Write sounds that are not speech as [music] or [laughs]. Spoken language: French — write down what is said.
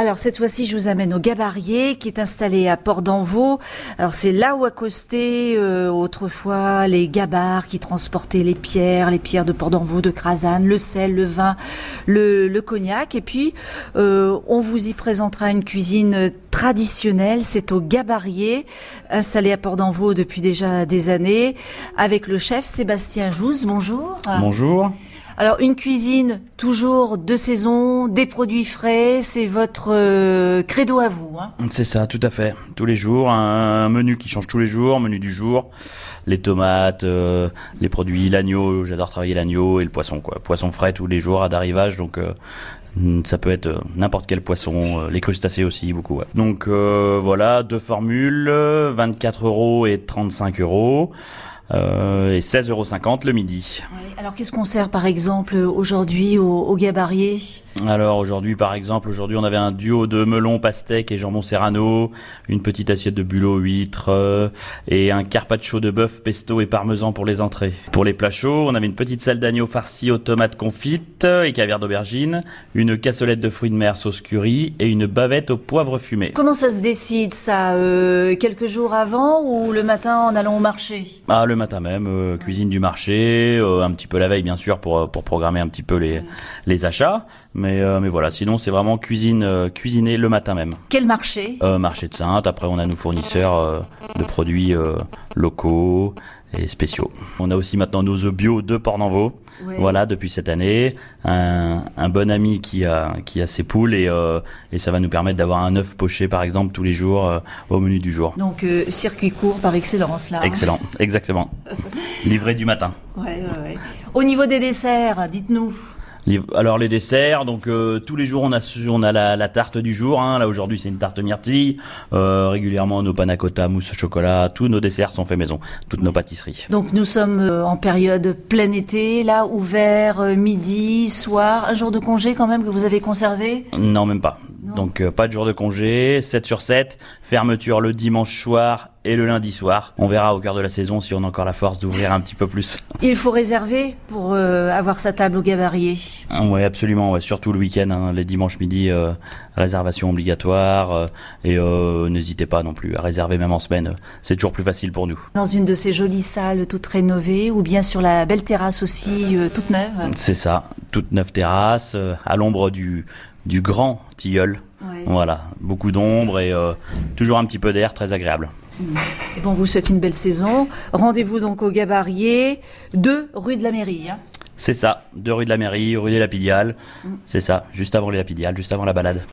Alors cette fois-ci, je vous amène au Gabarier, qui est installé à Port d'Envaux. Alors c'est là où accostaient euh, autrefois les gabards qui transportaient les pierres, les pierres de Port d'Envaux, de Crasane, le sel, le vin, le, cognac. Et puis euh, on vous y présentera une cuisine traditionnelle. C'est au Gabarier, installé à Port d'Envaux depuis déjà des années, avec le chef Sébastien Jouze. Bonjour. Bonjour. Alors une cuisine toujours de saison, des produits frais, c'est votre euh, credo à vous. Hein C'est ça, tout à fait. Tous les jours, un menu qui change tous les jours, menu du jour, les tomates, euh, les produits, l'agneau, j'adore travailler l'agneau et le poisson quoi. Poisson frais tous les jours à d'arrivage donc euh, ça peut être n'importe quel poisson, les crustacés aussi beaucoup. Donc voilà, deux formules, 24 euros et 35 euros euh, et 16,50 euros le midi. Oui. Alors qu'est-ce qu'on sert par exemple aujourd'hui au, au gabarier? Alors aujourd'hui, par exemple, aujourd'hui on avait un duo de melon, pastèque et jambon serrano, une petite assiette de bulot, huîtres euh, et un carpaccio de bœuf, pesto et parmesan pour les entrées. Pour les plats chauds, on avait une petite salle d'agneau farcie aux tomates confites et caviar d'aubergine, une cassolette de fruits de mer sauce curry et une bavette au poivre fumé. Comment ça se décide ça euh, Quelques jours avant ou le matin en allant au marché? Ah le matin même, euh, cuisine du marché, euh, un petit peu la veille bien sûr pour pour programmer un petit peu les les achats. Mais, euh, mais voilà, sinon c'est vraiment cuisine euh, cuisiner le matin même. Quel marché? Euh, Marché de Sainte. Après, on a nos fournisseurs euh, de produits euh, locaux et spéciaux. On a aussi maintenant nos œufs bio de Port-Nanvaux. Ouais. Voilà, depuis cette année, un, un bon ami qui a qui a ses poules et euh, et ça va nous permettre d'avoir un œuf poché par exemple tous les jours euh, au menu du jour. Donc euh, circuit court par excellence là. hein Excellent, exactement. [laughs] Livré du matin. Ouais, ouais, ouais. Au niveau des desserts, dites-nous. Alors les desserts, donc euh, tous les jours on a on a la, la tarte du jour. Hein. Là aujourd'hui c'est une tarte myrtille. Euh, régulièrement nos panna cotta, mousse au chocolat, tous nos desserts sont faits maison, toutes nos pâtisseries. Donc nous sommes euh, en période plein été, là ouvert euh, midi, soir, un jour de congé quand même que vous avez conservé? Non même pas. Non. Donc euh, pas de jour de congé, 7 sur 7, fermeture le dimanche soir et le lundi soir. On verra au cœur de la saison si on a encore la force d'ouvrir un petit peu plus. Il faut réserver pour euh, avoir sa table au gabarier. Ouais, absolument, ouais, surtout le week-end, hein, les dimanches midi, euh, réservation obligatoire. euh, et euh, n'hésitez pas non plus à réserver même en semaine, c'est toujours plus facile pour nous. Dans une de ces jolies salles toutes rénovées ou bien sur la belle terrasse aussi toute neuve. C'est ça, toute neuve terrasse, à l'ombre du, du grand tilleul. Ouais. Voilà, beaucoup d'ombre et toujours un petit peu d'air, très agréable. Et bon, on vous souhaite une belle saison. Rendez-vous donc au Gabarier, 2 rue de la Mairie. hein. C'est ça, deux rue de la mairie, rue des Lapidiales. C'est ça, juste avant les Lapidiales, juste avant la balade.